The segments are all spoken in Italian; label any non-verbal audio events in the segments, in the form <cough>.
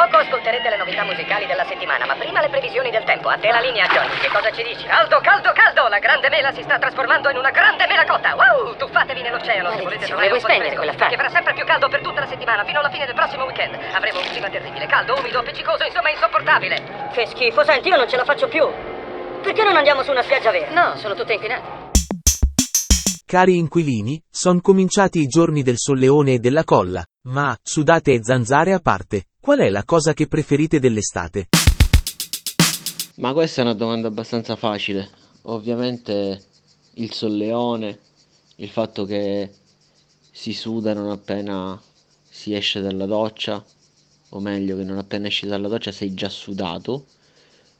Poco ascolterete le novità musicali della settimana, ma prima le previsioni del tempo. A te la linea, Johnny. Che cosa ci dici? Caldo, caldo, caldo! La grande mela si sta trasformando in una grande melacotta. Wow! Tuffatevi nell'oceano se volete trovare un po' di fresco? Che farà sempre più caldo per tutta la settimana, fino alla fine del prossimo weekend. Avremo un clima terribile, caldo, umido, appiccicoso, insomma insopportabile. Che schifo, senti, io non ce la faccio più. Perché non andiamo su una spiaggia vera? No, sono tutte inquinate. Cari inquilini, son cominciati i giorni del solleone e della colla, ma, sudate e zanzare a parte, qual è la cosa che preferite dell'estate? Ma questa è una domanda abbastanza facile. Ovviamente il solleone, il fatto che si suda non appena si esce dalla doccia, o meglio che non appena esci dalla doccia sei già sudato,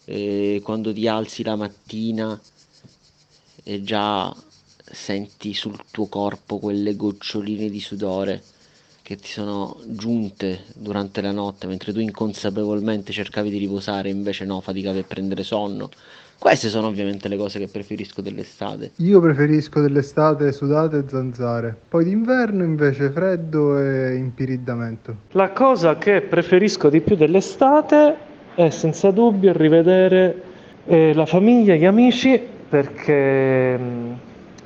e quando ti alzi la mattina e già senti sul tuo corpo quelle goccioline di sudore che ti sono giunte durante la notte mentre tu inconsapevolmente cercavi di riposare, invece no, faticavi a prendere sonno. Queste sono ovviamente le cose che preferisco dell'estate. Io preferisco dell'estate sudate e zanzare, poi d'inverno invece freddo e impiridamento. La cosa che preferisco di più dell'estate è senza dubbio rivedere eh, la famiglia, gli amici, perché mh,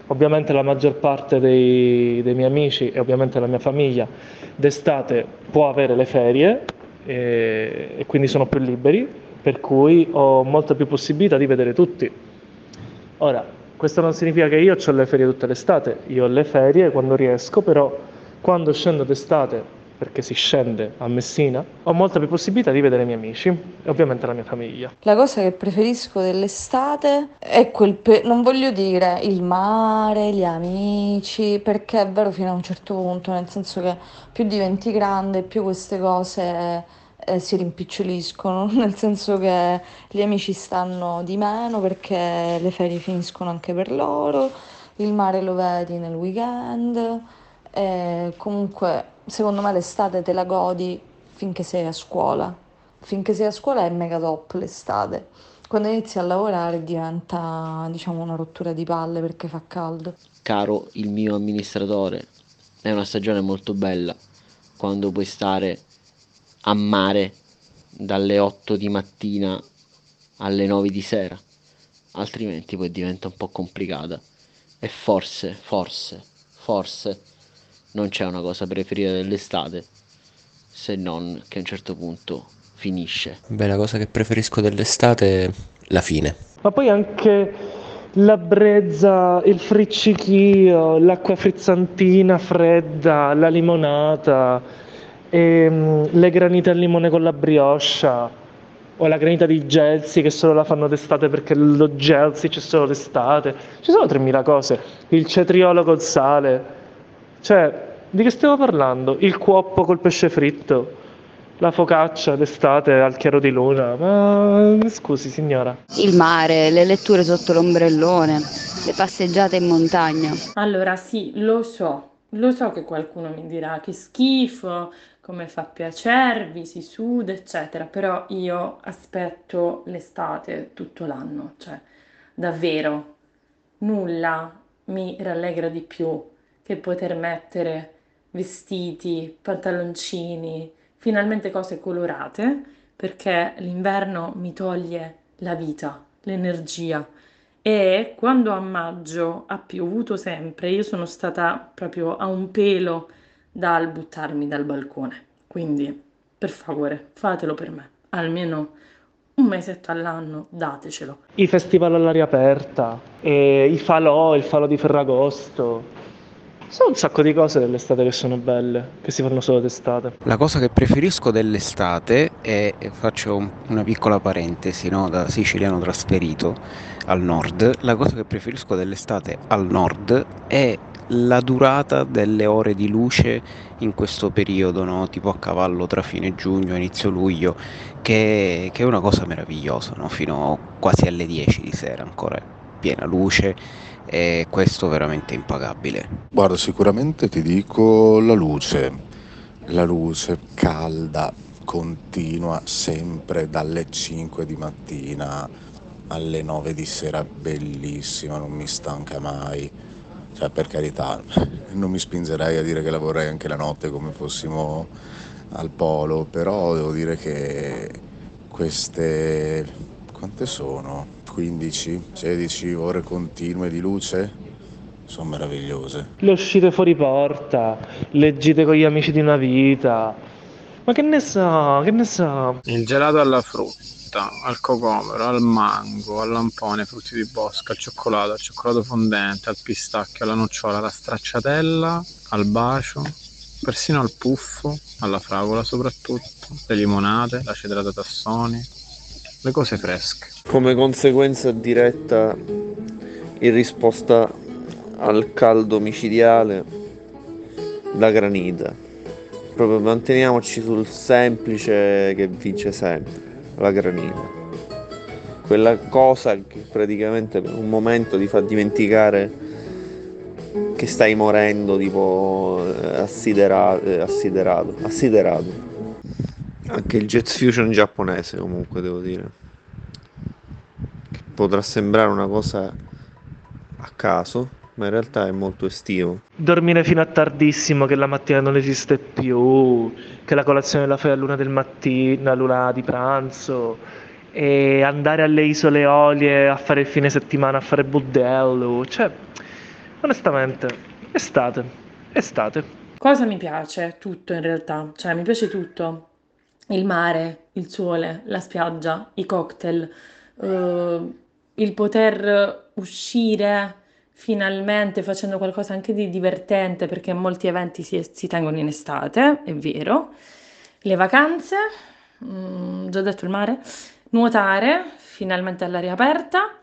ovviamente la maggior parte dei, dei miei amici e ovviamente la mia famiglia d'estate può avere le ferie e, e quindi sono più liberi, per cui ho molta più possibilità di vedere tutti. Ora, questo non significa che io ho le ferie tutta l'estate, io ho le ferie quando riesco, però quando scendo d'estate, perché si scende a Messina, ho molta più possibilità di vedere i miei amici e ovviamente la mia famiglia. La cosa che preferisco dell'estate è quel, pe- non voglio dire il mare, gli amici, perché è vero fino a un certo punto, nel senso che più diventi grande, più queste cose eh, si rimpiccioliscono, <laughs> nel senso che gli amici stanno di meno perché le ferie finiscono anche per loro, il mare lo vedi nel weekend, e comunque secondo me l'estate te la godi finché sei a scuola. Finché sei a scuola è mega top l'estate. Quando inizi a lavorare diventa, diciamo, una rottura di palle perché fa caldo. Caro il mio amministratore, è una stagione molto bella quando puoi stare a mare dalle 8 di mattina alle 9 di sera, altrimenti poi diventa un po' complicata. E forse, forse, forse non c'è una cosa preferita dell'estate se non che a un certo punto finisce. Beh, la cosa che preferisco dell'estate è la fine. Ma poi anche la brezza, il friccichio, l'acqua frizzantina fredda, la limonata, ehm, le granite al limone con la brioche o la granita di Gelsi che solo la fanno d'estate perché lo Gelsi c'è solo d'estate. Ci sono 3000 cose. Il cetriolo col sale. Cioè, di che stiamo parlando? Il cuoppo col pesce fritto. La focaccia d'estate al chiaro di luna. Ma scusi, signora. Il mare, le letture sotto l'ombrellone, le passeggiate in montagna. Allora sì, lo so, lo so che qualcuno mi dirà che schifo, come fa a piacervi, si suda, eccetera, però io aspetto l'estate tutto l'anno, cioè davvero nulla mi rallegra di più che poter mettere vestiti, pantaloncini, finalmente cose colorate, perché l'inverno mi toglie la vita, l'energia. E quando a maggio ha piovuto sempre, io sono stata proprio a un pelo dal buttarmi dal balcone. Quindi, per favore, fatelo per me. Almeno un mesetto all'anno, datecelo. I festival all'aria aperta, e i falò, il falò di Ferragosto. Sono un sacco di cose dell'estate che sono belle, che si fanno solo d'estate. La cosa che preferisco dell'estate è, faccio un- una piccola parentesi, no, da siciliano trasferito al nord, la cosa che preferisco dell'estate al nord è la durata delle ore di luce in questo periodo, no, tipo a cavallo tra fine giugno e inizio luglio, che, che è una cosa meravigliosa, no, fino quasi alle 10 di sera ancora. Piena luce e questo veramente impagabile. Guarda, sicuramente ti dico la luce, la luce calda, continua, sempre dalle 5 di mattina alle 9 di sera, bellissima, non mi stanca mai. Cioè, per carità, <laughs> non mi spingerei a dire che lavorerei anche la notte come fossimo al polo, però devo dire che queste quante sono? 15, 16 ore continue di luce? Sono meravigliose. Le uscite fuori porta, le gite con gli amici di una vita. Ma che ne so, che ne so. Il gelato alla frutta, al cocomero, al mango, al lampone, frutti di bosco, al cioccolato, al cioccolato fondente, al pistacchio, alla nocciola, alla stracciatella, al bacio, persino al puffo, alla fragola soprattutto, le limonate, la cedrata tassoni, le cose fresche. Come conseguenza diretta, in risposta al caldo micidiale, la granita. Proprio manteniamoci sul semplice che vince sempre, la granita. Quella cosa che praticamente per un momento ti fa dimenticare che stai morendo tipo eh, eh, assiderato, assiderato. Anche il Jet Fusion giapponese comunque devo dire. Che potrà sembrare una cosa a caso, ma in realtà è molto estivo. Dormire fino a tardissimo, che la mattina non esiste più, che la colazione la fai a luna del mattino, a luna di pranzo, e andare alle isole Eolie a fare il fine settimana, a fare budello, cioè, onestamente, estate, estate. Cosa mi piace? Tutto in realtà, cioè mi piace tutto. Il mare, il sole, la spiaggia, i cocktail, eh, il poter uscire finalmente facendo qualcosa anche di divertente perché molti eventi si, si tengono in estate, è vero. Le vacanze, mm, già detto il mare, nuotare finalmente all'aria aperta.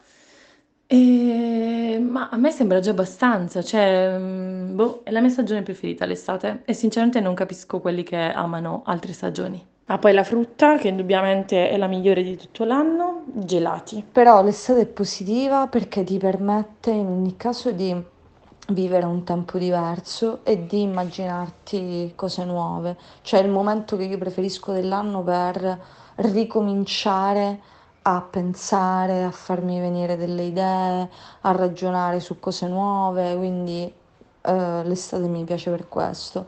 E- Ma a me sembra già abbastanza, cioè, mm, boh, è la mia stagione preferita l'estate e sinceramente non capisco quelli che amano altre stagioni. Ah, poi la frutta, che indubbiamente è la migliore di tutto l'anno, gelati. Però l'estate è positiva perché ti permette in ogni caso di vivere un tempo diverso e di immaginarti cose nuove. Cioè il momento che io preferisco dell'anno per ricominciare a pensare, a farmi venire delle idee, a ragionare su cose nuove, quindi eh, l'estate mi piace per questo,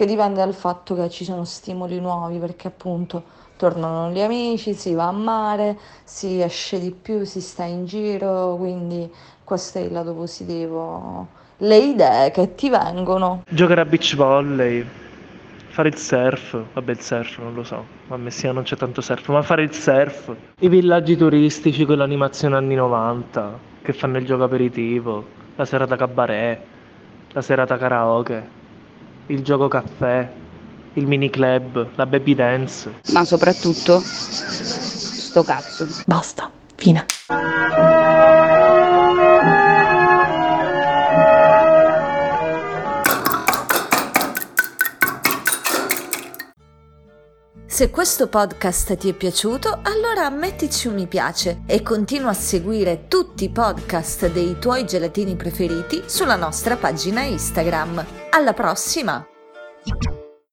che dipende dal fatto che ci sono stimoli nuovi, perché appunto tornano gli amici, si va a mare, si esce di più, si sta in giro, quindi questo è il lato positivo. Le idee che ti vengono. Giocare a beach volley, fare il surf, vabbè il surf non lo so, a Messina non c'è tanto surf, ma fare il surf, i villaggi turistici con l'animazione anni 90, che fanno il gioco aperitivo, la serata cabaret, la serata karaoke, il gioco caffè, il mini club, la baby dance. Ma soprattutto, sto cazzo. Basta, fine. Se questo podcast ti è piaciuto, allora mettici un mi piace e continua a seguire tutti i podcast dei tuoi gelatini preferiti sulla nostra pagina Instagram. Alla prossima!